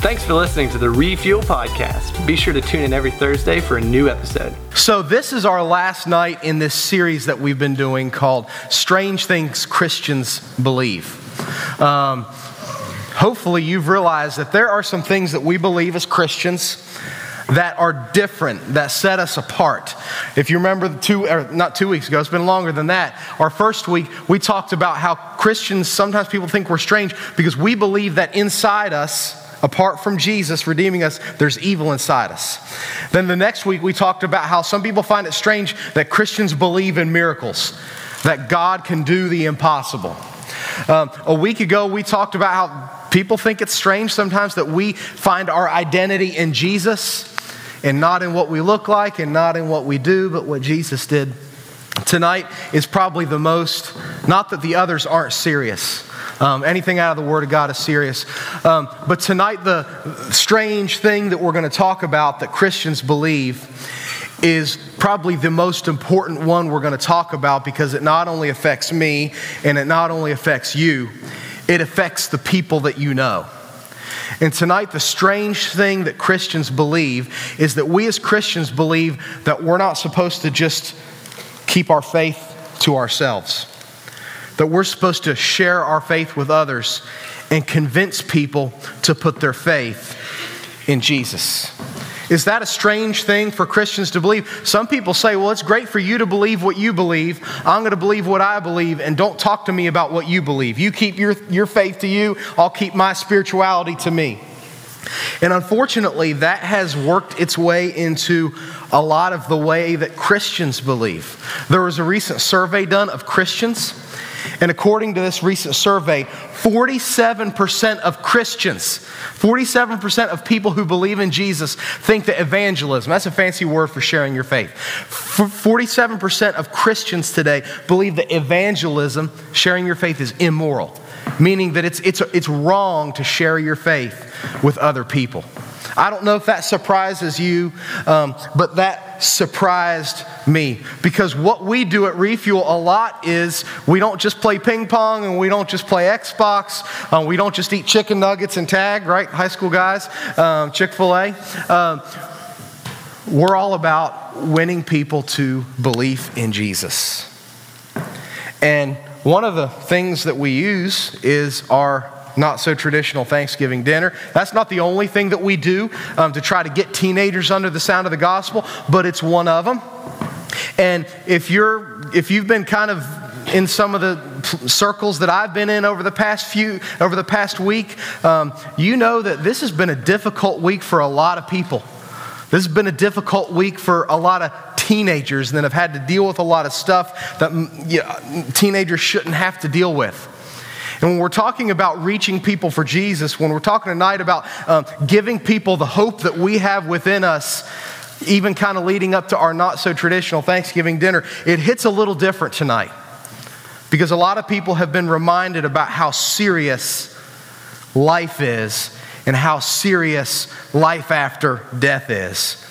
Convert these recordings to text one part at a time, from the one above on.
Thanks for listening to the Refuel Podcast. Be sure to tune in every Thursday for a new episode. So, this is our last night in this series that we've been doing called Strange Things Christians Believe. Um, hopefully, you've realized that there are some things that we believe as Christians that are different, that set us apart. If you remember two, not two weeks ago, it's been longer than that. Our first week, we talked about how Christians, sometimes people think we're strange because we believe that inside us, apart from Jesus redeeming us, there's evil inside us. Then the next week, we talked about how some people find it strange that Christians believe in miracles, that God can do the impossible. Um, a week ago, we talked about how people think it's strange sometimes that we find our identity in Jesus and not in what we look like and not in what we do, but what Jesus did. Tonight is probably the most, not that the others aren't serious. Um, anything out of the Word of God is serious. Um, but tonight, the strange thing that we're going to talk about that Christians believe is probably the most important one we're going to talk about because it not only affects me and it not only affects you, it affects the people that you know. And tonight, the strange thing that Christians believe is that we as Christians believe that we're not supposed to just keep our faith to ourselves, that we're supposed to share our faith with others and convince people to put their faith in Jesus. Is that a strange thing for Christians to believe? Some people say, well, it's great for you to believe what you believe. I'm going to believe what I believe, and don't talk to me about what you believe. You keep your, your faith to you, I'll keep my spirituality to me. And unfortunately, that has worked its way into a lot of the way that Christians believe. There was a recent survey done of Christians and according to this recent survey, 47% of Christians, 47% of people who believe in Jesus think that evangelism, that's a fancy word for sharing your faith. 47% of Christians today believe that evangelism, sharing your faith, is immoral, meaning that it's, it's, it's wrong to share your faith with other people. I don't know if that surprises you, um, but that surprised me because what we do at Refuel a lot is we don't just play ping pong and we don't just play Xbox. Um, we don't just eat chicken nuggets and tag, right? High school guys, um, Chick fil A. Um, we're all about winning people to belief in Jesus. And one of the things that we use is our not so traditional Thanksgiving dinner. That's not the only thing that we do um, to try to get teenagers under the sound of the gospel, but it's one of them. And if you're if you've been kind of in some of the circles that I've been in over the past few over the past week, um, you know that this has been a difficult week for a lot of people. This has been a difficult week for a lot of teenagers and that have had to deal with a lot of stuff that you know, teenagers shouldn't have to deal with. And when we're talking about reaching people for Jesus, when we're talking tonight about um, giving people the hope that we have within us, even kind of leading up to our not so traditional Thanksgiving dinner, it hits a little different tonight. Because a lot of people have been reminded about how serious life is and how serious life after death is.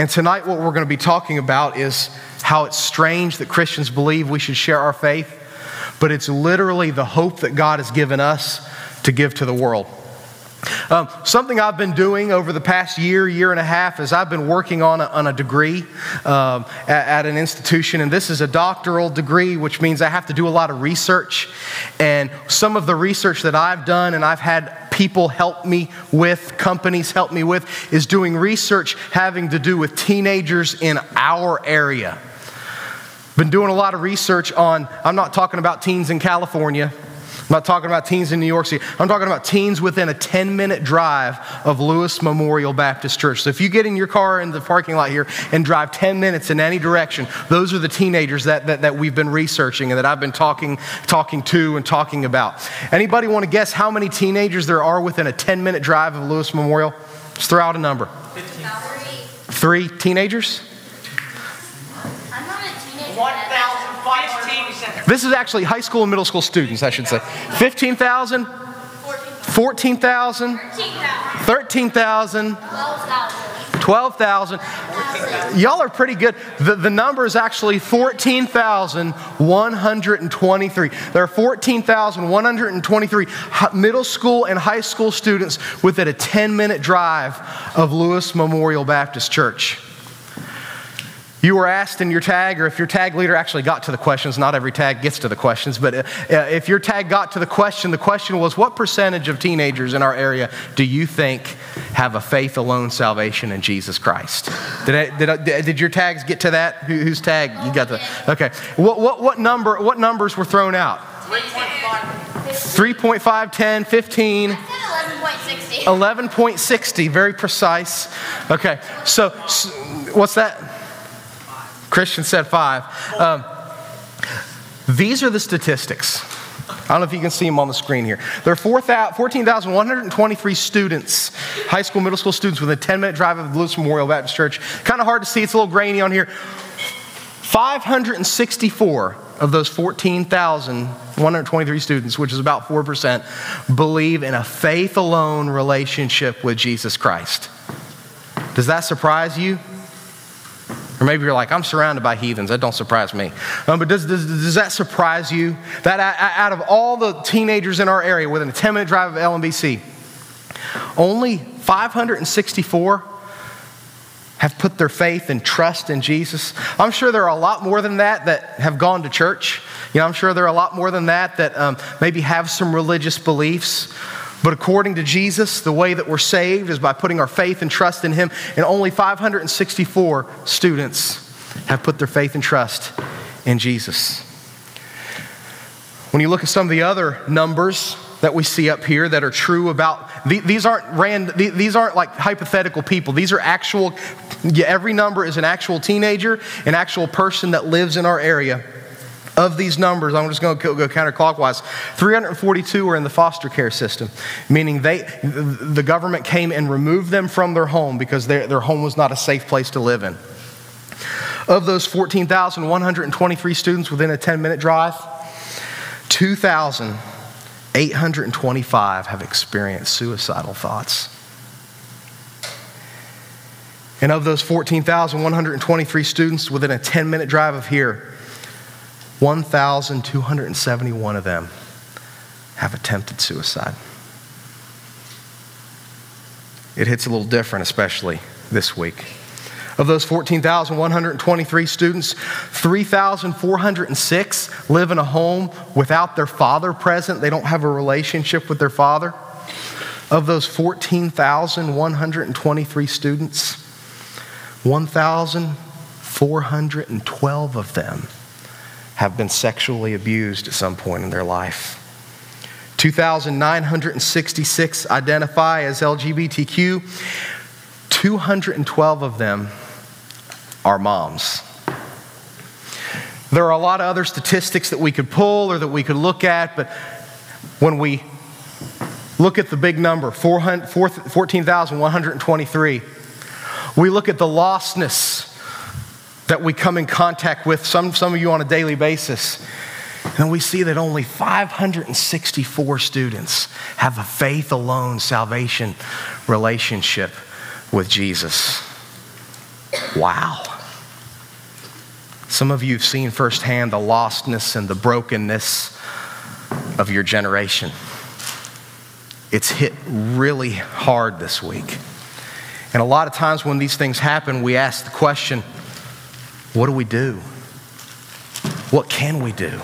And tonight, what we're going to be talking about is how it's strange that Christians believe we should share our faith but it's literally the hope that God has given us to give to the world. Um, something I've been doing over the past year, year and a half, is I've been working on a, on a degree um, at, at, an institution, and this is a doctoral degree, which means I have to do a lot of research. And some of the research that I've done and I've had people help me with, companies help me with, is doing research having to do with teenagers in our area. Been doing a lot of research on, I'm not talking about teens in California. I'm not talking about teens in New York City. I'm talking about teens within a 10 minute drive of Lewis Memorial Baptist Church. So if you get in your car in the parking lot here and drive 10 minutes in any direction, those are the teenagers that, that, that we've been researching and that I've been talking, talking to and talking about. Anybody want to guess how many teenagers there are within a 10 minute drive of Lewis Memorial? Just throw out a number. 15. Three teenagers? This is actually high school and middle school students, I should say. 15,000? 14,000? 13,000? 12,000? Y'all are pretty good. The, the number is actually 14,123. There are 14,123 middle school and high school students within a 10 minute drive of Lewis Memorial Baptist Church. You were asked in your tag, or if your tag leader actually got to the questions, not every tag gets to the questions, but uh, if your tag got to the question, the question was what percentage of teenagers in our area do you think have a faith alone salvation in Jesus Christ? Did, I, did, I, did your tags get to that? Who, whose tag you got the? Okay. What, what, what, number, what numbers were thrown out? 3.5, 10, 15. 11.60. 11.60, very precise. Okay, so, so what's that? Christian said five. Um, these are the statistics. I don't know if you can see them on the screen here. There are 14,123 students, high school, middle school students, within a 10 minute drive of the Lewis Memorial Baptist Church. Kind of hard to see, it's a little grainy on here. 564 of those 14,123 students, which is about 4%, believe in a faith alone relationship with Jesus Christ. Does that surprise you? Or maybe you're like, I'm surrounded by heathens. That don't surprise me. Um, but does, does, does that surprise you? That out of all the teenagers in our area within a 10 minute drive of LMBC, only 564 have put their faith and trust in Jesus. I'm sure there are a lot more than that that have gone to church. You know, I'm sure there are a lot more than that that um, maybe have some religious beliefs. But according to Jesus, the way that we're saved is by putting our faith and trust in Him. And only 564 students have put their faith and trust in Jesus. When you look at some of the other numbers that we see up here that are true about these aren't these aren't like hypothetical people. These are actual. Every number is an actual teenager, an actual person that lives in our area of these numbers, I'm just going to go counterclockwise. 342 are in the foster care system, meaning they, the government came and removed them from their home because their, their home was not a safe place to live in. Of those 14,123 students within a 10 minute drive, 2,825 have experienced suicidal thoughts. And of those 14,123 students within a 10 minute drive of here, 1,271 of them have attempted suicide. It hits a little different, especially this week. Of those 14,123 students, 3,406 live in a home without their father present. They don't have a relationship with their father. Of those 14,123 students, 1,412 of them have been sexually abused at some point in their life. 2,966 identify as LGBTQ. 212 of them are moms. There are a lot of other statistics that we could pull or that we could look at, but when we look at the big number 14,123, we look at the lostness that we come in contact with, some, some of you on a daily basis. And we see that only 564 students have a faith alone salvation relationship with Jesus. Wow. Some of you have seen firsthand the lostness and the brokenness of your generation. It's hit really hard this week. And a lot of times when these things happen, we ask the question what do we do? What can we do?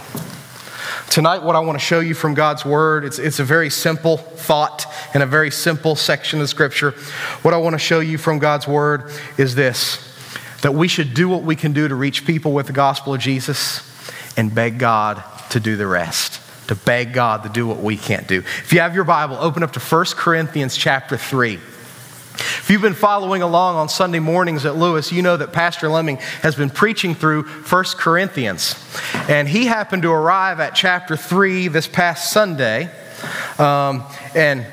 Tonight, what I want to show you from God's Word, it's, it's a very simple thought in a very simple section of Scripture. What I want to show you from God's Word is this that we should do what we can do to reach people with the gospel of Jesus and beg God to do the rest, to beg God to do what we can't do. If you have your Bible, open up to 1 Corinthians chapter 3. If you've been following along on Sunday mornings at Lewis, you know that Pastor Lemming has been preaching through 1 Corinthians. And he happened to arrive at chapter 3 this past Sunday. Um, and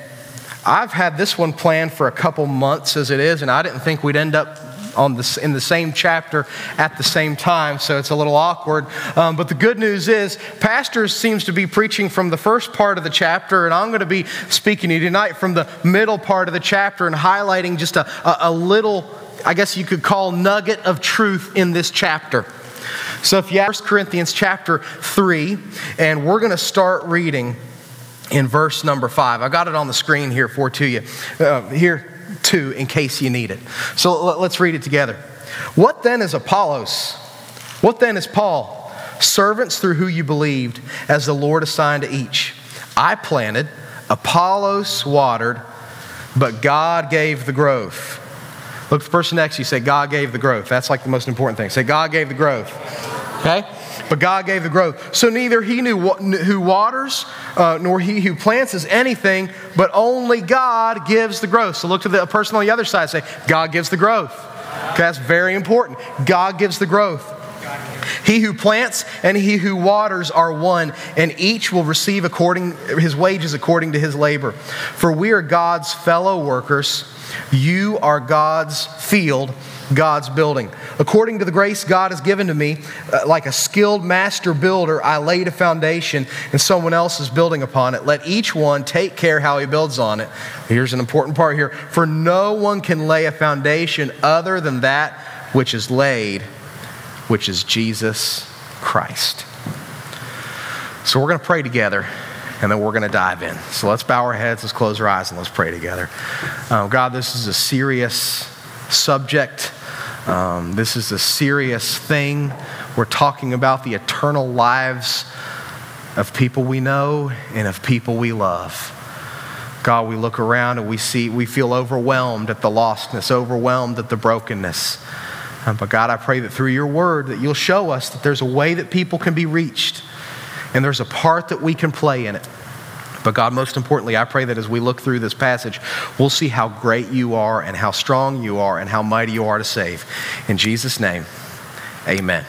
I've had this one planned for a couple months as it is, and I didn't think we'd end up on the, in the same chapter at the same time, so it's a little awkward. Um, but the good news is, Pastor seems to be preaching from the first part of the chapter, and I'm going to be speaking to you tonight from the middle part of the chapter and highlighting just a, a, a little I guess you could call, nugget of truth in this chapter. So if you have 1 Corinthians chapter 3, and we're going to start reading in verse number 5. I got it on the screen here for to you. Uh, here, too, in case you need it. So let's read it together. What then is Apollos? What then is Paul? Servants through who you believed, as the Lord assigned to each. I planted, Apollos watered, but God gave the growth. Look the person next to you, say, God gave the growth. That's like the most important thing. Say, God gave the growth. Okay? But God gave the growth. So neither he knew who waters uh, nor he who plants is anything, but only God gives the growth. So look to the person on the other side say, God gives the growth. Okay, that's very important. God gives the growth. He who plants and he who waters are one, and each will receive according his wages according to his labor. For we are God's fellow workers. You are God's field God's building. According to the grace God has given to me, uh, like a skilled master builder, I laid a foundation and someone else is building upon it. Let each one take care how he builds on it. Here's an important part here for no one can lay a foundation other than that which is laid, which is Jesus Christ. So we're going to pray together and then we're going to dive in. So let's bow our heads, let's close our eyes, and let's pray together. Uh, God, this is a serious subject. Um, this is a serious thing. We're talking about the eternal lives of people we know and of people we love. God, we look around and we see, we feel overwhelmed at the lostness, overwhelmed at the brokenness. Um, but God, I pray that through your word that you'll show us that there's a way that people can be reached and there's a part that we can play in it. But God, most importantly, I pray that as we look through this passage, we'll see how great you are and how strong you are and how mighty you are to save. In Jesus' name, amen.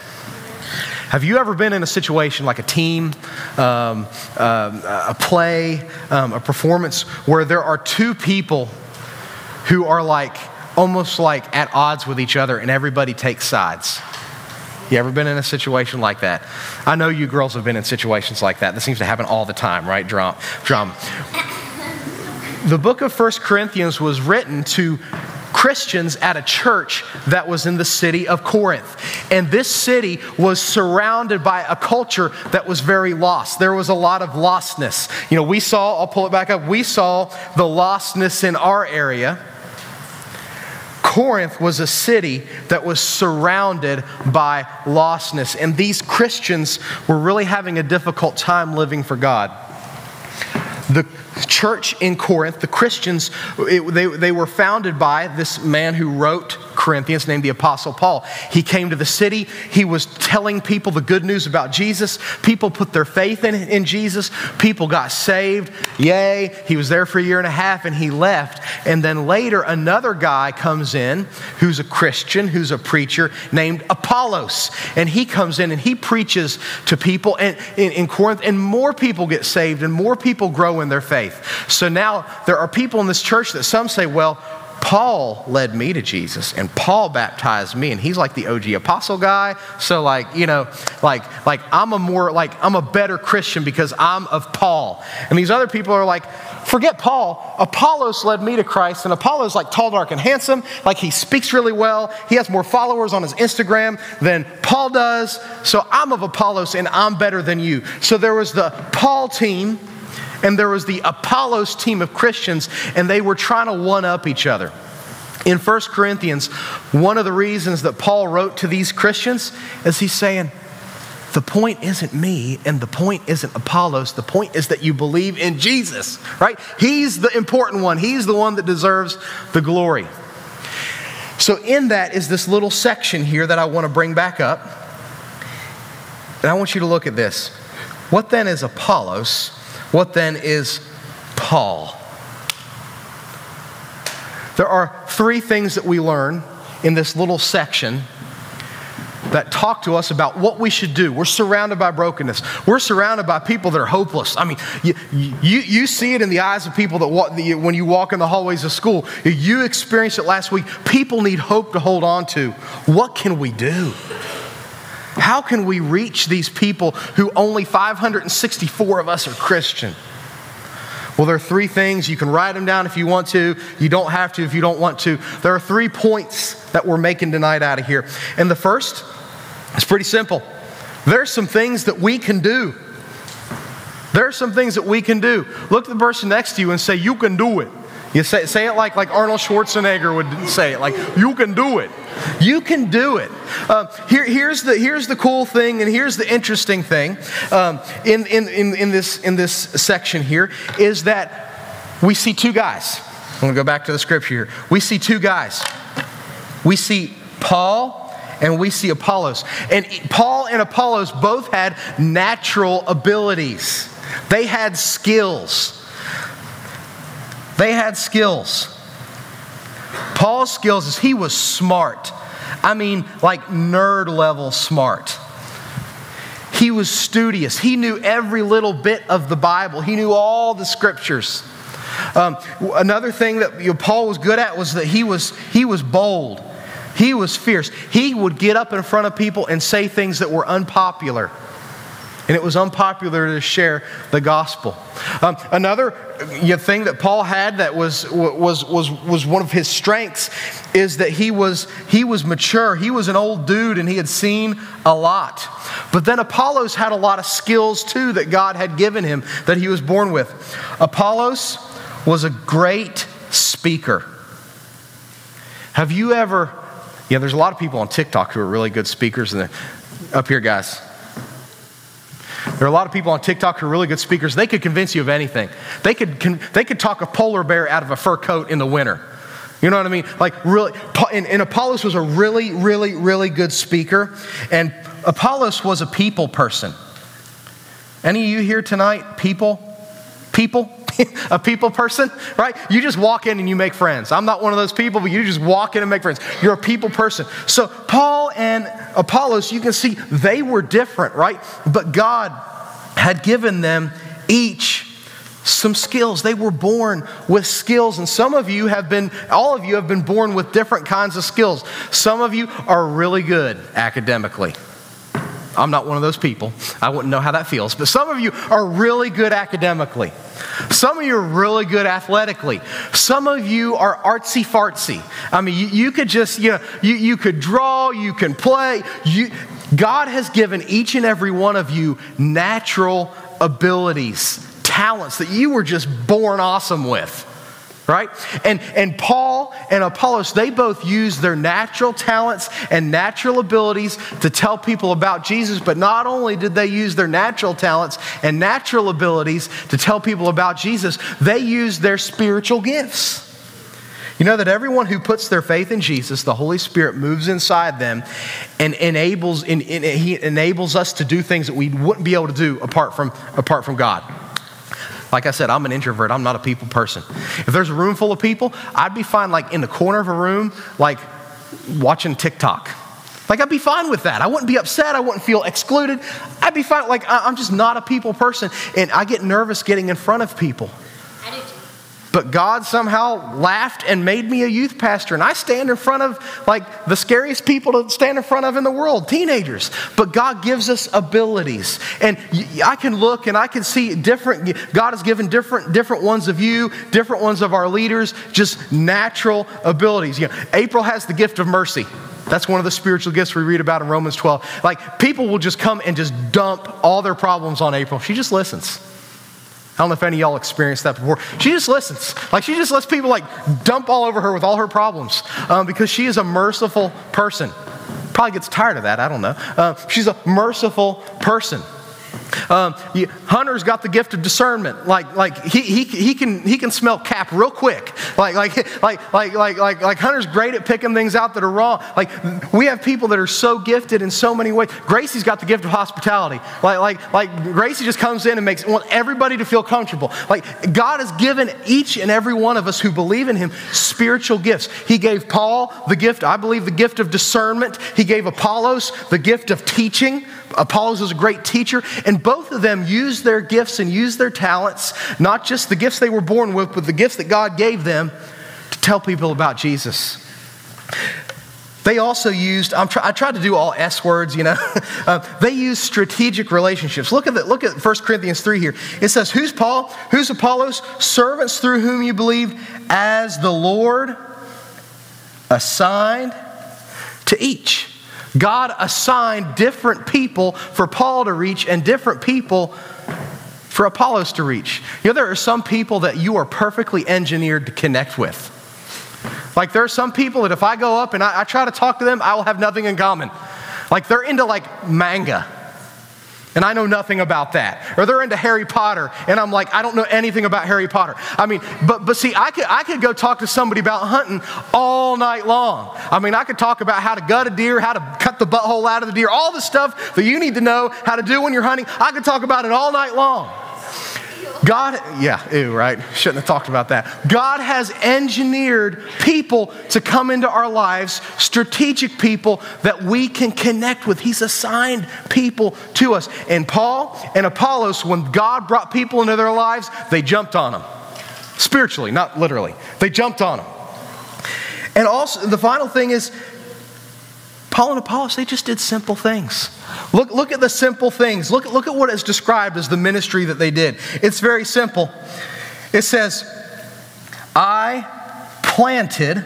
Have you ever been in a situation like a team, um, um, a play, um, a performance where there are two people who are like almost like at odds with each other and everybody takes sides? You ever been in a situation like that? I know you girls have been in situations like that. This seems to happen all the time, right? Drum. Drum. The book of First Corinthians was written to Christians at a church that was in the city of Corinth. And this city was surrounded by a culture that was very lost. There was a lot of lostness. You know, we saw, I'll pull it back up, we saw the lostness in our area Corinth was a city that was surrounded by lostness, and these Christians were really having a difficult time living for God. The church in Corinth, the Christians, it, they, they were founded by this man who wrote Corinthians named the Apostle Paul. He came to the city. He was telling people the good news about Jesus. People put their faith in, in Jesus. People got saved. Yay. He was there for a year and a half and he left. And then later, another guy comes in who's a Christian, who's a preacher named Apollos. And he comes in and he preaches to people in, in, in Corinth, and more people get saved and more people grow in their faith. So now there are people in this church that some say, well, Paul led me to Jesus and Paul baptized me and he's like the OG apostle guy. So like, you know, like like I'm a more like I'm a better Christian because I'm of Paul. And these other people are like, forget Paul. Apollos led me to Christ and Apollos like tall, dark and handsome, like he speaks really well. He has more followers on his Instagram than Paul does. So I'm of Apollos and I'm better than you. So there was the Paul team and there was the Apollos team of Christians, and they were trying to one up each other. In 1 Corinthians, one of the reasons that Paul wrote to these Christians is he's saying, the point isn't me and the point isn't Apollos. The point is that you believe in Jesus, right? He's the important one, he's the one that deserves the glory. So, in that is this little section here that I want to bring back up. And I want you to look at this. What then is Apollos? What then is Paul? There are three things that we learn in this little section that talk to us about what we should do. We're surrounded by brokenness. We're surrounded by people that are hopeless. I mean, you, you, you see it in the eyes of people that walk, when you walk in the hallways of school. You experienced it last week. People need hope to hold on to. What can we do? How can we reach these people who only 564 of us are Christian? Well, there are three things. You can write them down if you want to. You don't have to if you don't want to. There are three points that we're making tonight out of here. And the first is pretty simple. There's some things that we can do. There are some things that we can do. Look at the person next to you and say, You can do it. You say, say it like, like Arnold Schwarzenegger would say it, like, you can do it. You can do it. Uh, here, here's, the, here's the cool thing, and here's the interesting thing um, in, in, in, in, this, in this section here is that we see two guys. I'm going to go back to the scripture here. We see two guys. We see Paul and we see Apollos. And Paul and Apollos both had natural abilities, they had skills. They had skills. Paul's skills is he was smart. I mean, like nerd level smart. He was studious. He knew every little bit of the Bible, he knew all the scriptures. Um, another thing that you know, Paul was good at was that he was, he was bold. He was fierce. He would get up in front of people and say things that were unpopular and it was unpopular to share the gospel. Um, another thing that Paul had that was, was, was, was one of his strengths is that he was, he was mature. He was an old dude and he had seen a lot. But then Apollos had a lot of skills too that God had given him that he was born with. Apollos was a great speaker. Have you ever, yeah, there's a lot of people on TikTok who are really good speakers. And up here, guys, there are a lot of people on TikTok who are really good speakers. They could convince you of anything. They could, they could talk a polar bear out of a fur coat in the winter. You know what I mean? Like, really, and, and Apollos was a really, really, really good speaker. And Apollos was a people person. Any of you here tonight, people? People? a people person, right? You just walk in and you make friends. I'm not one of those people, but you just walk in and make friends. You're a people person. So, Paul and Apollos, you can see they were different, right? But God had given them each some skills. They were born with skills. And some of you have been, all of you have been born with different kinds of skills. Some of you are really good academically. I'm not one of those people. I wouldn't know how that feels. But some of you are really good academically. Some of you are really good athletically. Some of you are artsy fartsy. I mean, you, you could just, you know, you, you could draw, you can play. You, God has given each and every one of you natural abilities, talents that you were just born awesome with right? And, and Paul and Apollos, they both used their natural talents and natural abilities to tell people about Jesus. But not only did they use their natural talents and natural abilities to tell people about Jesus, they used their spiritual gifts. You know that everyone who puts their faith in Jesus, the Holy Spirit moves inside them and enables, in, in, he enables us to do things that we wouldn't be able to do apart from, apart from God. Like I said, I'm an introvert. I'm not a people person. If there's a room full of people, I'd be fine, like in the corner of a room, like watching TikTok. Like, I'd be fine with that. I wouldn't be upset. I wouldn't feel excluded. I'd be fine. Like, I'm just not a people person. And I get nervous getting in front of people. But God somehow laughed and made me a youth pastor. And I stand in front of like the scariest people to stand in front of in the world, teenagers. But God gives us abilities. And I can look and I can see different, God has given different, different ones of you, different ones of our leaders, just natural abilities. You know, April has the gift of mercy. That's one of the spiritual gifts we read about in Romans 12. Like people will just come and just dump all their problems on April. She just listens. I don't know if any of y'all experienced that before. She just listens. Like, she just lets people, like, dump all over her with all her problems um, because she is a merciful person. Probably gets tired of that. I don't know. Uh, she's a merciful person. Um, Hunter's got the gift of discernment. Like, like he, he, he, can, he can smell cap real quick. Like, like, like, like, like, like, like Hunter's great at picking things out that are wrong. Like, we have people that are so gifted in so many ways. Gracie's got the gift of hospitality. Like, like, like Gracie just comes in and makes want everybody to feel comfortable. Like, God has given each and every one of us who believe in Him spiritual gifts. He gave Paul the gift, I believe, the gift of discernment. He gave Apollos the gift of teaching. Apollos was a great teacher, and both of them used their gifts and used their talents, not just the gifts they were born with, but the gifts that God gave them to tell people about Jesus. They also used, try, I tried to do all S words, you know. uh, they used strategic relationships. Look at, the, look at 1 Corinthians 3 here. It says, Who's Paul? Who's Apollos? Servants through whom you believe, as the Lord assigned to each. God assigned different people for Paul to reach and different people for Apollos to reach. You know, there are some people that you are perfectly engineered to connect with. Like there are some people that if I go up and I, I try to talk to them, I will have nothing in common. Like they're into like manga. And I know nothing about that. Or they're into Harry Potter, and I'm like, I don't know anything about Harry Potter. I mean, but but see, I could I could go talk to somebody about hunting all night long. I mean, I could talk about how to gut a deer, how to cut the butthole out of the deer, all the stuff that you need to know how to do when you're hunting. I could talk about it all night long. God, yeah, ew, right? Shouldn't have talked about that. God has engineered people to come into our lives, strategic people that we can connect with. He's assigned people to us. And Paul and Apollos, when God brought people into their lives, they jumped on them. Spiritually, not literally. They jumped on them. And also, the final thing is, Paul and Apollos, they just did simple things. Look, look at the simple things. Look, look at what is described as the ministry that they did. It's very simple. It says, I planted,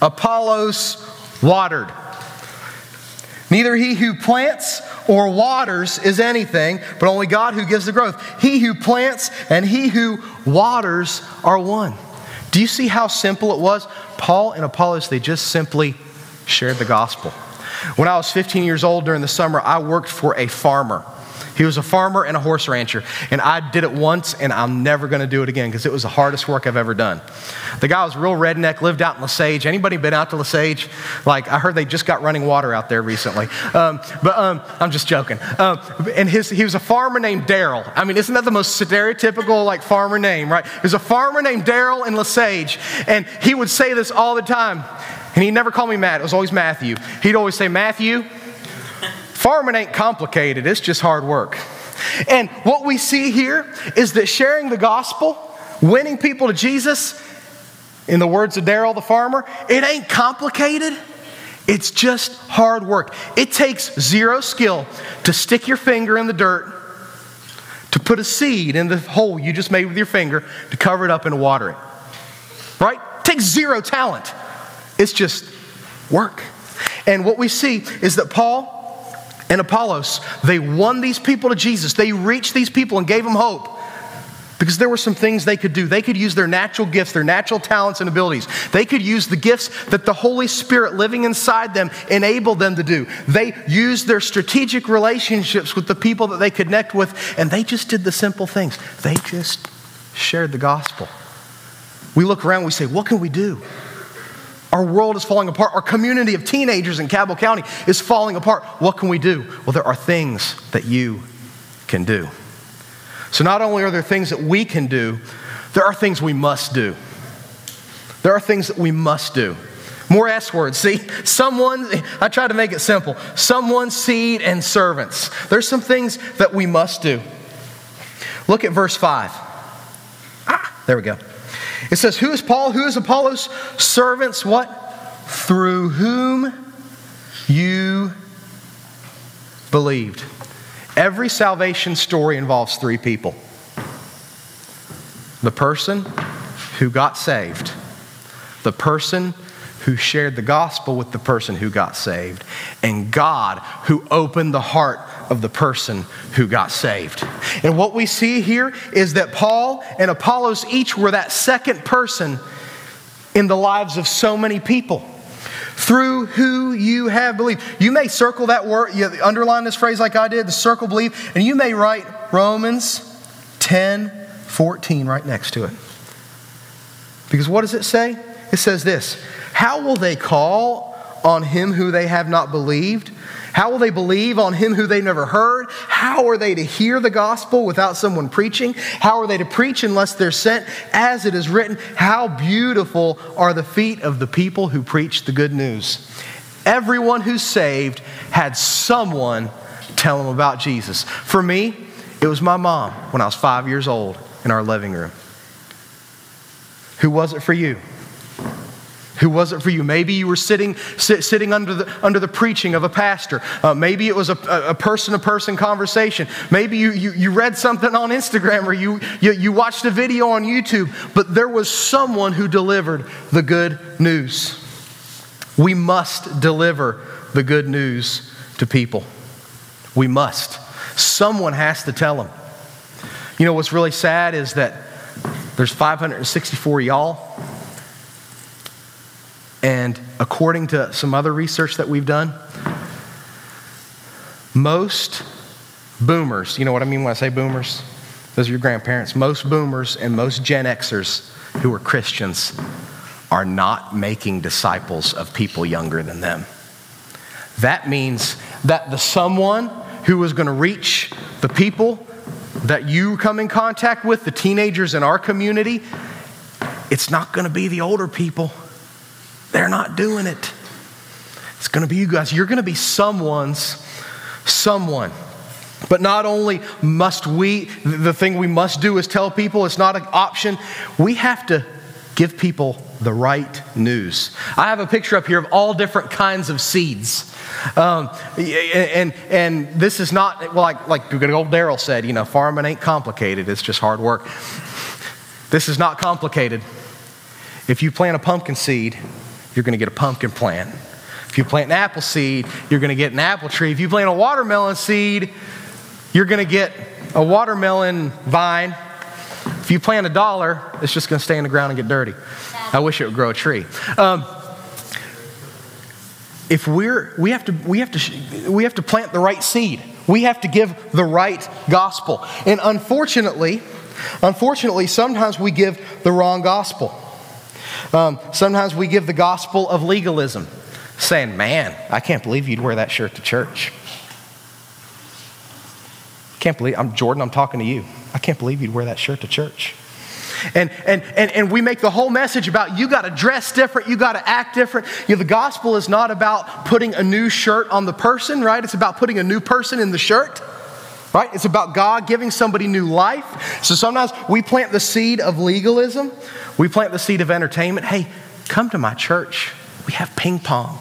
Apollos watered. Neither he who plants or waters is anything, but only God who gives the growth. He who plants and he who waters are one. Do you see how simple it was? Paul and Apollos, they just simply shared the gospel. When I was 15 years old during the summer, I worked for a farmer. He was a farmer and a horse rancher. And I did it once, and I'm never going to do it again because it was the hardest work I've ever done. The guy was real redneck, lived out in Lesage. Anybody been out to Lesage? Like, I heard they just got running water out there recently. Um, but um, I'm just joking. Um, and his, he was a farmer named Daryl. I mean, isn't that the most stereotypical, like, farmer name, right? He was a farmer named Daryl in Lesage. And he would say this all the time. And he'd never called me Matt, it was always Matthew. He'd always say, Matthew, farming ain't complicated, it's just hard work. And what we see here is that sharing the gospel, winning people to Jesus, in the words of Daryl the farmer, it ain't complicated. It's just hard work. It takes zero skill to stick your finger in the dirt, to put a seed in the hole you just made with your finger, to cover it up and water it. Right? It takes zero talent. It's just work. And what we see is that Paul and Apollos, they won these people to Jesus. They reached these people and gave them hope because there were some things they could do. They could use their natural gifts, their natural talents and abilities. They could use the gifts that the Holy Spirit living inside them enabled them to do. They used their strategic relationships with the people that they connect with, and they just did the simple things. They just shared the gospel. We look around, we say, What can we do? Our world is falling apart. Our community of teenagers in Cabell County is falling apart. What can we do? Well, there are things that you can do. So, not only are there things that we can do, there are things we must do. There are things that we must do. More S words. See, someone, I try to make it simple someone, seed, and servants. There's some things that we must do. Look at verse 5. Ah, there we go. It says, Who is Paul? Who is Apollos? Servants, what? Through whom you believed. Every salvation story involves three people the person who got saved, the person who shared the gospel with the person who got saved, and God who opened the heart of the person who got saved. And what we see here is that Paul and Apollos each were that second person in the lives of so many people through who you have believed. You may circle that word, you underline this phrase like I did, the circle believe, and you may write Romans 10 14 right next to it. Because what does it say? It says this How will they call on him who they have not believed? How will they believe on him who they never heard? How are they to hear the gospel without someone preaching? How are they to preach unless they're sent? As it is written, how beautiful are the feet of the people who preach the good news. Everyone who's saved had someone tell them about Jesus. For me, it was my mom when I was five years old in our living room. Who was it for you? Who wasn't for you. Maybe you were sitting, sit, sitting under, the, under the preaching of a pastor. Uh, maybe it was a person to person conversation. Maybe you, you, you, read something on Instagram or you, you, you watched a video on YouTube, but there was someone who delivered the good news. We must deliver the good news to people. We must. Someone has to tell them. You know what's really sad is that there's 564 y'all and according to some other research that we've done, most boomers, you know what I mean when I say boomers? Those are your grandparents. Most boomers and most Gen Xers who are Christians are not making disciples of people younger than them. That means that the someone who is going to reach the people that you come in contact with, the teenagers in our community, it's not going to be the older people. They're not doing it. It's going to be you guys. You're going to be someone's someone. But not only must we, the thing we must do is tell people it's not an option, we have to give people the right news. I have a picture up here of all different kinds of seeds. Um, and, and this is not, well, like, like good old Daryl said, you know, farming ain't complicated, it's just hard work. This is not complicated. If you plant a pumpkin seed, you're going to get a pumpkin plant. If you plant an apple seed, you're going to get an apple tree. If you plant a watermelon seed, you're going to get a watermelon vine. If you plant a dollar, it's just going to stay in the ground and get dirty. I wish it would grow a tree. Um, if we're, we have to, we have to, we have to plant the right seed. We have to give the right gospel. And unfortunately, unfortunately, sometimes we give the wrong gospel. Um, sometimes we give the gospel of legalism, saying, Man, I can't believe you'd wear that shirt to church. Can't believe, I'm Jordan, I'm talking to you. I can't believe you'd wear that shirt to church. And, and, and, and we make the whole message about you got to dress different, you got to act different. You know, the gospel is not about putting a new shirt on the person, right? It's about putting a new person in the shirt, right? It's about God giving somebody new life. So sometimes we plant the seed of legalism, we plant the seed of entertainment. Hey, come to my church. We have ping pong.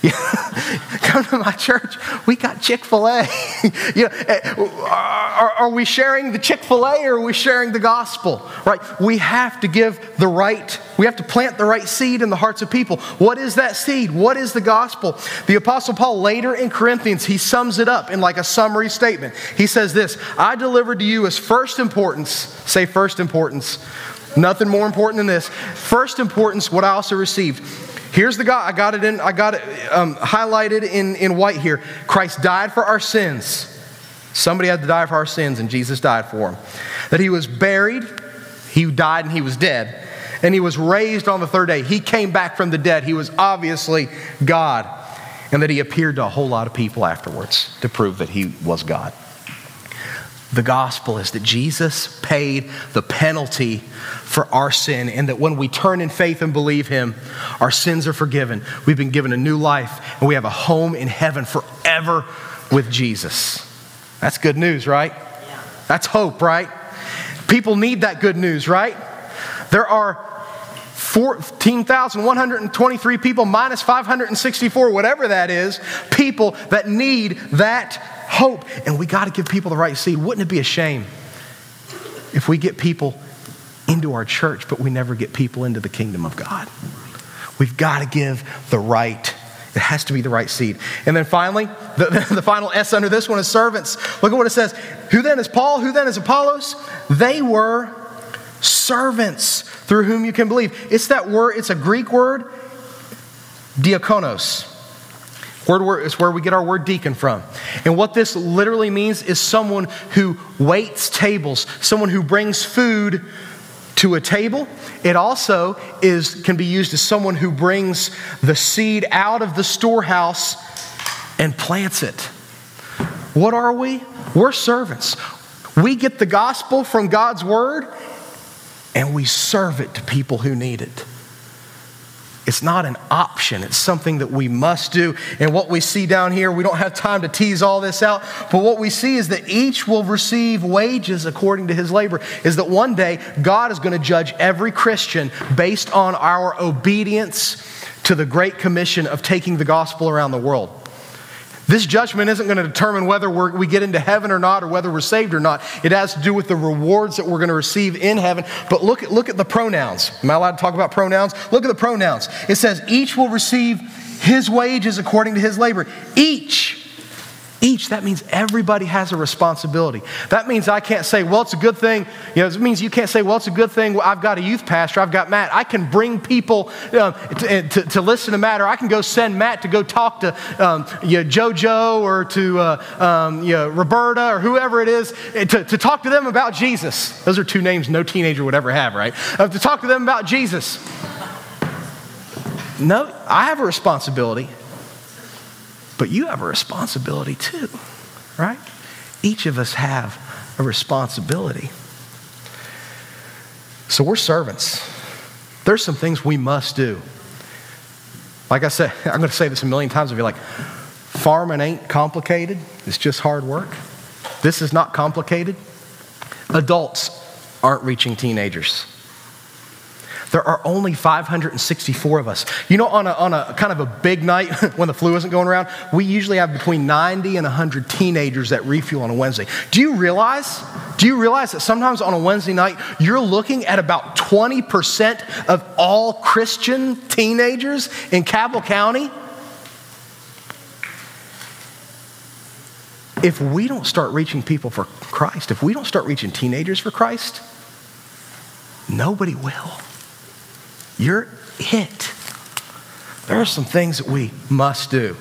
Come to my church. We got Chick fil A. you know, eh, are, are we sharing the Chick fil A or are we sharing the gospel? Right? We have to give the right, we have to plant the right seed in the hearts of people. What is that seed? What is the gospel? The Apostle Paul later in Corinthians, he sums it up in like a summary statement. He says this I delivered to you as first importance, say first importance. Nothing more important than this. First importance, what I also received Here's the God. I got it in. I got it um, highlighted in, in white here. Christ died for our sins. Somebody had to die for our sins, and Jesus died for them. That he was buried, he died, and he was dead. And he was raised on the third day. He came back from the dead. He was obviously God. And that he appeared to a whole lot of people afterwards to prove that he was God. The gospel is that Jesus paid the penalty for our sin, and that when we turn in faith and believe Him, our sins are forgiven. We've been given a new life, and we have a home in heaven forever with Jesus. That's good news, right? Yeah. That's hope, right? People need that good news, right? There are 14,123 people minus 564, whatever that is, people that need that hope. And we got to give people the right seed. Wouldn't it be a shame if we get people into our church, but we never get people into the kingdom of God? We've got to give the right it has to be the right seed. And then finally, the, the, final S under this one is servants. Look at what it says. Who then is Paul? Who then is Apollos? They were servants through whom you can believe. It's that word, it's a Greek word, diakonos. Word is where we get our word deacon from. And what this literally means is someone who waits tables, someone who brings food to a table. It also is, can be used as someone who brings the seed out of the storehouse and plants it. What are we? We're servants. We get the gospel from God's word and we serve it to people who need it. It's not an option, it's something that we must do. And what we see down here, we don't have time to tease all this out, but what we see is that each will receive wages according to his labor. Is that one day God is going to judge every Christian based on our obedience to the Great Commission of taking the gospel around the world. This judgment isn't going to determine whether we get into heaven or not or whether we're saved or not. It has to do with the rewards that we're going to receive in heaven. But look at, look at the pronouns. Am I allowed to talk about pronouns? Look at the pronouns. It says, each will receive his wages according to his labor. Each. Each, that means everybody has a responsibility. That means I can't say, well, it's a good thing. You know, it means you can't say, well, it's a good thing. I've got a youth pastor, I've got Matt. I can bring people um, to, to, to, listen to Matt, or I can go send Matt to go talk to um, you know, JoJo or to uh, um, you know, Roberta or whoever it is eh, to, to talk to them about Jesus. Those are two names no teenager would ever have, right? Uh, to talk to them about Jesus. No, I have a responsibility. But you have a responsibility too, right? Each of us have a responsibility. So we're servants. There's some things we must do. Like I said, I'm going to say this a million times. If you're like, farming ain't complicated, it's just hard work. This is not complicated. Adults aren't reaching teenagers. There are only 564 of us. You know, on a, on a kind of a big night when the flu isn't going around, we usually have between 90 and 100 teenagers that refuel on a Wednesday. Do you realize? Do you realize that sometimes on a Wednesday night, you're looking at about 20% of all Christian teenagers in Cabell County? If we don't start reaching people for Christ, if we don't start reaching teenagers for Christ, nobody will. You're it. There are some things that we must do.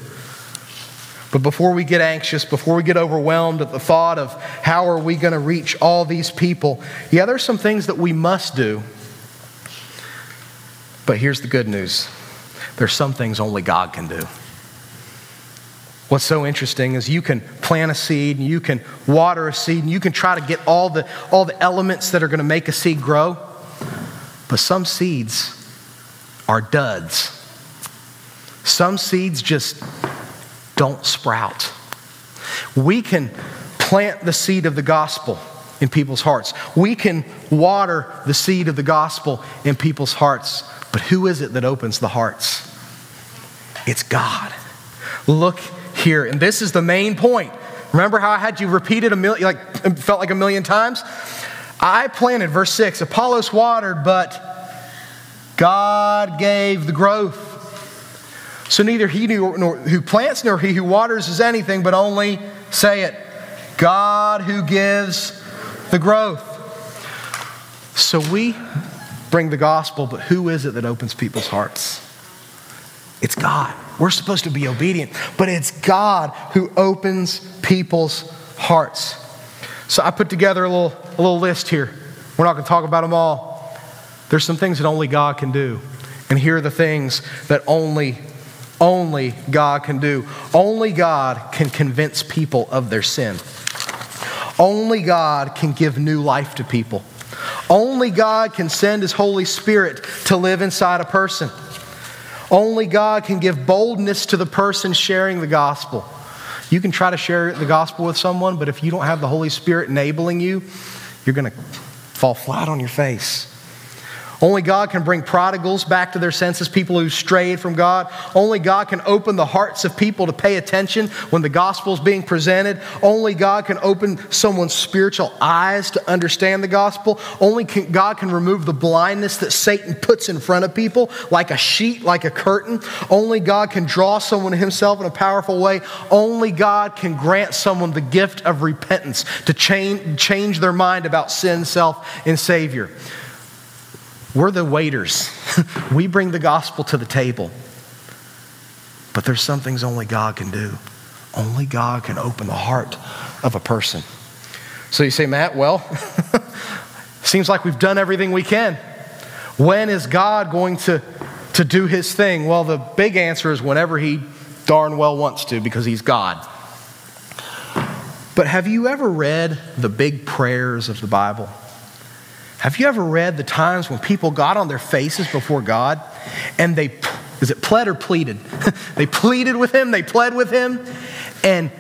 But before we get anxious, before we get overwhelmed at the thought of how are we going to reach all these people, yeah, there's some things that we must do. But here's the good news there's some things only God can do. What's so interesting is you can plant a seed and you can water a seed and you can try to get all the, all the elements that are going to make a seed grow. But some seeds are duds. Some seeds just don't sprout. We can plant the seed of the gospel in people's hearts. We can water the seed of the gospel in people's hearts. But who is it that opens the hearts? It's God. Look here, and this is the main point. Remember how I had you repeat it a million, like felt like a million times? I planted, verse 6, Apollos watered, but God gave the growth. So neither he nor who plants nor he who waters is anything, but only, say it, God who gives the growth. So we bring the gospel, but who is it that opens people's hearts? It's God. We're supposed to be obedient, but it's God who opens people's hearts. So I put together a little, a little list here. We're not going to talk about them all. There's some things that only God can do. And here are the things that only, only God can do. Only God can convince people of their sin. Only God can give new life to people. Only God can send His Holy Spirit to live inside a person. Only God can give boldness to the person sharing the gospel. You can try to share the gospel with someone, but if you don't have the Holy Spirit enabling you, you're going to fall flat on your face. Only God can bring prodigals back to their senses, people who strayed from God. Only God can open the hearts of people to pay attention when the gospel is being presented. Only God can open someone's spiritual eyes to understand the gospel. Only can, God can remove the blindness that Satan puts in front of people, like a sheet, like a curtain. Only God can draw someone to himself in a powerful way. Only God can grant someone the gift of repentance to change, change their mind about sin, self, and Savior. We're the waiters. we bring the gospel to the table. But there's some things only God can do. Only God can open the heart of a person. So you say, Matt, well, seems like we've done everything we can. When is God going to, to do his thing? Well, the big answer is whenever he darn well wants to, because he's God. But have you ever read the big prayers of the Bible? Have you ever read the times when people got on their faces before God and they Is it pled or pleaded? they pleaded with him, they pled with him, and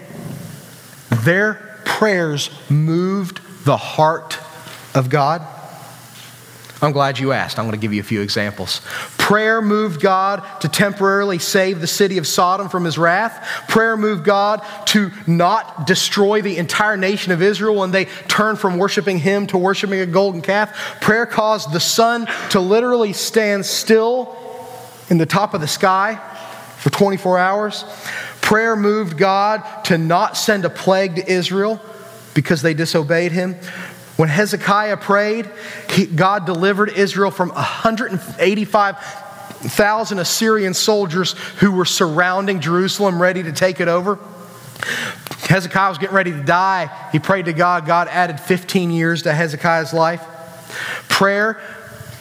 their prayers moved the heart of God. I'm glad you asked. I'm going to give you a few examples. Prayer moved God to temporarily save the city of Sodom from his wrath. Prayer moved God to not destroy the entire nation of Israel when they turned from worshiping him to worshiping a golden calf. Prayer caused the sun to literally stand still in the top of the sky for 24 hours. Prayer moved God to not send a plague to Israel because they disobeyed him. When Hezekiah prayed, he, God delivered Israel from 185,000 Assyrian soldiers who were surrounding Jerusalem, ready to take it over. Hezekiah was getting ready to die. He prayed to God. God added 15 years to Hezekiah's life. Prayer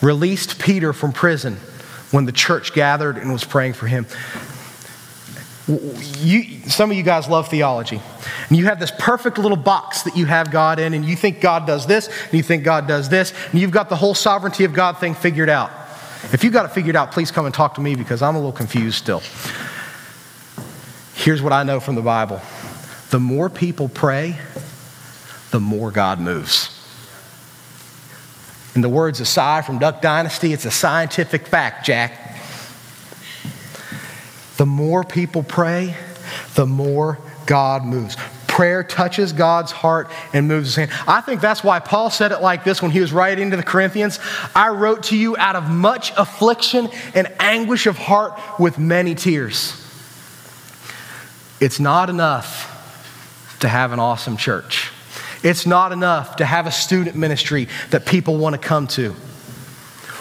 released Peter from prison when the church gathered and was praying for him. You, some of you guys love theology. And you have this perfect little box that you have God in, and you think God does this, and you think God does this, and you've got the whole sovereignty of God thing figured out. If you've got it figured out, please come and talk to me because I'm a little confused still. Here's what I know from the Bible the more people pray, the more God moves. In the words of from Duck Dynasty, it's a scientific fact, Jack. The more people pray, the more God moves. Prayer touches God's heart and moves his hand. I think that's why Paul said it like this when he was writing to the Corinthians I wrote to you out of much affliction and anguish of heart with many tears. It's not enough to have an awesome church. It's not enough to have a student ministry that people want to come to.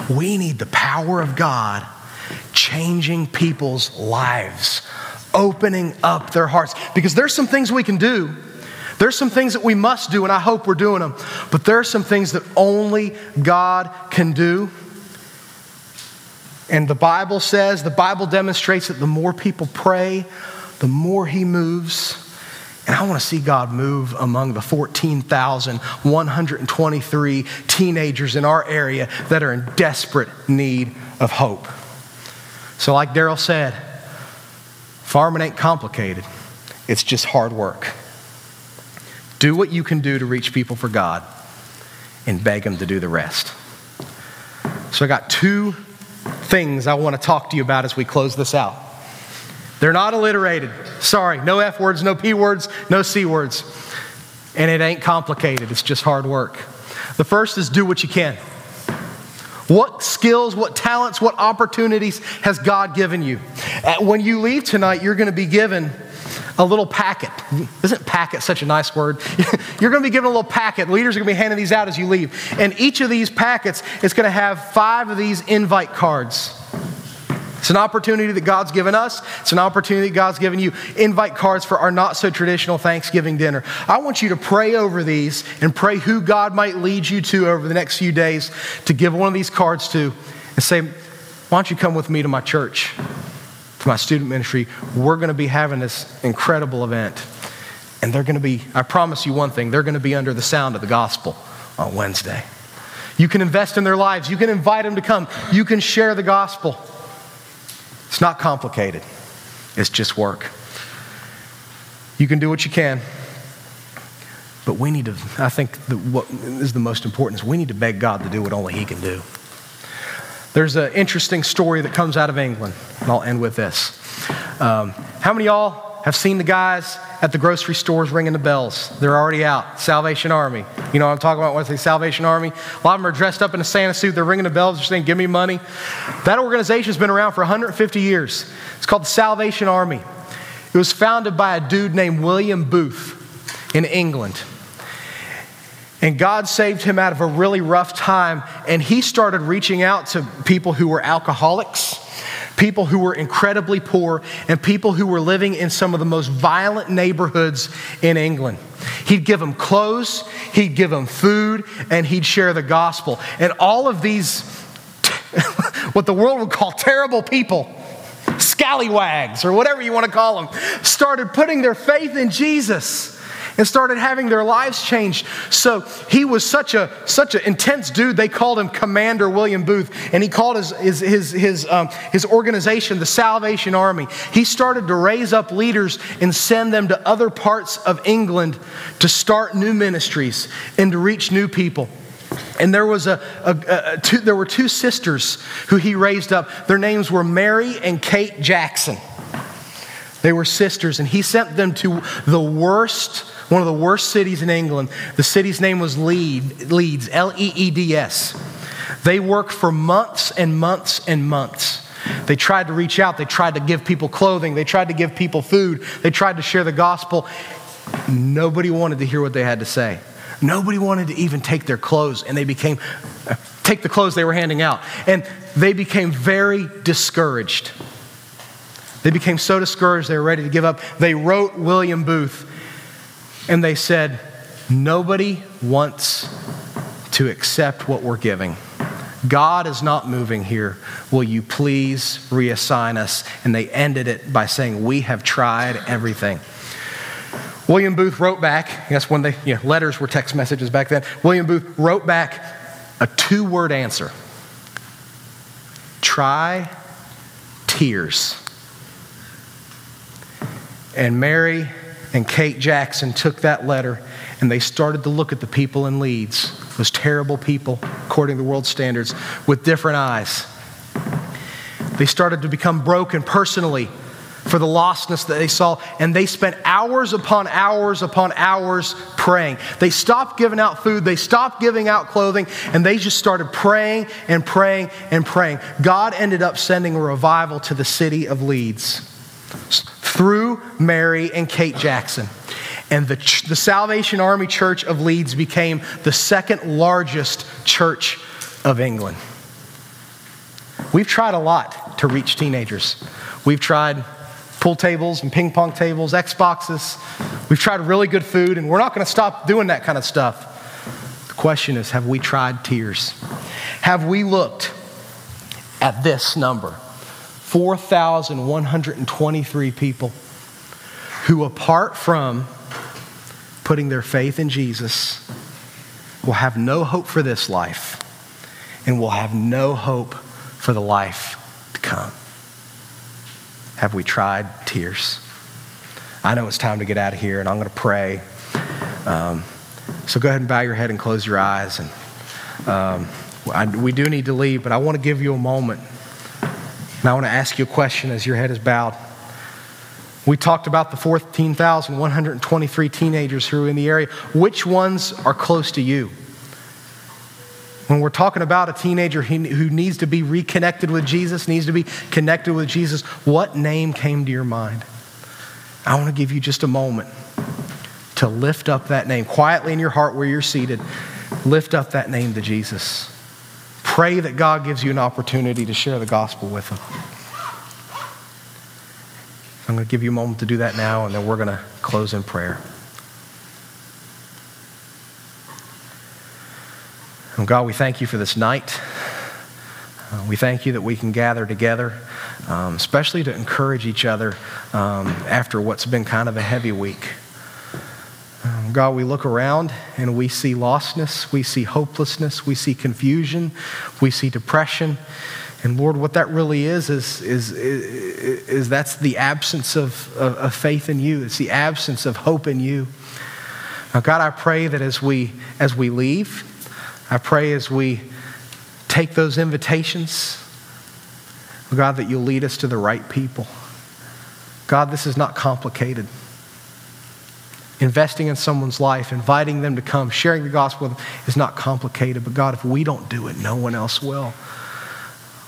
We need the power of God changing people's lives, opening up their hearts. Because there's some things we can do. There's some things that we must do, and I hope we're doing them. But there are some things that only God can do. And the Bible says, the Bible demonstrates that the more people pray, the more He moves. And I want to see God move among the 14,123 teenagers in our area that are in desperate need of hope. So, like Daryl said, farming ain't complicated, it's just hard work. Do what you can do to reach people for God and beg them to do the rest. So, I got two things I want to talk to you about as we close this out. They're not alliterated. Sorry, no F words, no P words, no C words. And it ain't complicated, it's just hard work. The first is do what you can. What skills, what talents, what opportunities has God given you? When you leave tonight, you're going to be given a little packet. Isn't packet such a nice word? You're going to be given a little packet. Leaders are going to be handing these out as you leave. And each of these packets is going to have five of these invite cards. It's an opportunity that God's given us. It's an opportunity that God's given you. Invite cards for our not so traditional Thanksgiving dinner. I want you to pray over these and pray who God might lead you to over the next few days to give one of these cards to and say, Why don't you come with me to my church, to my student ministry? We're going to be having this incredible event. And they're going to be, I promise you one thing, they're going to be under the sound of the gospel on Wednesday. You can invest in their lives. You can invite them to come. You can share the gospel. It's not complicated, it's just work. You can do what you can, but we need to, I think the, what is the most important is we need to beg God to do what only He can do. There's an interesting story that comes out of England, and I'll end with this. Um, how many y'all have seen the guys at the grocery stores ringing the bells. They're already out. Salvation Army. You know what I'm talking about when I say Salvation Army? A lot of them are dressed up in a Santa suit. They're ringing the bells. They're saying, Give me money. That organization has been around for 150 years. It's called the Salvation Army. It was founded by a dude named William Booth in England. And God saved him out of a really rough time. And he started reaching out to people who were alcoholics people who were incredibly poor, and people who were living in some of the most violent neighborhoods in England. He'd give them clothes, he'd give them food, and he'd share the gospel. And all of these, what the world would call terrible people, scallywags, or whatever you want to call them, started putting their faith in Jesus. And started having their lives changed. So he was such a such an intense dude. They called him Commander William Booth, and he called his his his his, um, his organization the Salvation Army. He started to raise up leaders and send them to other parts of England to start new ministries and to reach new people. And there was a, a, a two, there were two sisters who he raised up. Their names were Mary and Kate Jackson. They were sisters, and he sent them to the worst, one of the worst cities in England. The city's name was Leeds, Leeds, L E E D S. They worked for months and months and months. They tried to reach out, they tried to give people clothing, they tried to give people food, they tried to share the gospel. Nobody wanted to hear what they had to say. Nobody wanted to even take their clothes, and they became, uh, take the clothes they were handing out. And they became very discouraged. They became so discouraged they were ready to give up. They wrote William Booth, and they said, Nobody wants to accept what we're giving. God is not moving here. Will you please reassign us? And they ended it by saying, We have tried everything. William Booth wrote back, I guess when they, you know, letters were text messages back then. William Booth wrote back a two word answer try tears. And Mary and Kate Jackson took that letter and they started to look at the people in Leeds, those terrible people, according to the world standards, with different eyes. They started to become broken personally for the lostness that they saw, and they spent hours upon hours upon hours praying. They stopped giving out food, they stopped giving out clothing, and they just started praying and praying and praying. God ended up sending a revival to the city of Leeds through Mary and Kate Jackson. And the, the Salvation Army Church of Leeds became the second largest church of England. We've tried a lot to reach teenagers. We've tried pool tables and ping pong tables, Xboxes. We've tried really good food, and we're not going to stop doing that kind of stuff. The question is have we tried tears? Have we looked at this number 4,123 people who, apart from putting their faith in Jesus, will have no hope for this life and will have no hope for the life to come. Have we tried tears? I know it's time to get out of here, and I'm going to pray. Um, so go ahead and bow your head and close your eyes. And um, I, we do need to leave, but I want to give you a moment. And I want to ask you a question as your head is bowed. We talked about the 14,123 teenagers who are in the area. Which ones are close to you? When we're talking about a teenager who needs to be reconnected with Jesus, needs to be connected with Jesus, what name came to your mind? I want to give you just a moment to lift up that name quietly in your heart where you're seated. Lift up that name to Jesus. Pray that God gives you an opportunity to share the gospel with them. I'm going to give you a moment to do that now, and then we're going to close in prayer. And God, we thank you for this night. Uh, we thank you that we can gather together, um, especially to encourage each other um, after what's been kind of a heavy week. Um, God, we look around and we see lostness, we see hopelessness, we see confusion, we see depression. And Lord, what that really is, is, is, is, is that's the absence of, of, of faith in you. It's the absence of hope in you. Now, God, I pray that as we, as we leave, I pray as we take those invitations, God, that you'll lead us to the right people. God, this is not complicated. Investing in someone's life, inviting them to come, sharing the gospel with them is not complicated. But God, if we don't do it, no one else will.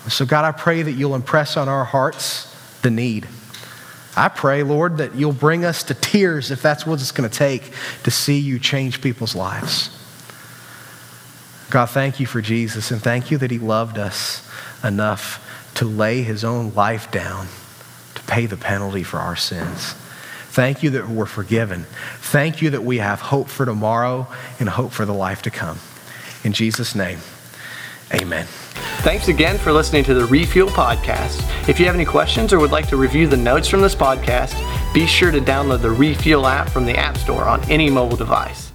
So, God, I pray that you'll impress on our hearts the need. I pray, Lord, that you'll bring us to tears if that's what it's going to take to see you change people's lives. God, thank you for Jesus and thank you that he loved us enough to lay his own life down to pay the penalty for our sins. Thank you that we're forgiven. Thank you that we have hope for tomorrow and hope for the life to come. In Jesus' name, Amen. Thanks again for listening to the Refuel Podcast. If you have any questions or would like to review the notes from this podcast, be sure to download the Refuel app from the App Store on any mobile device.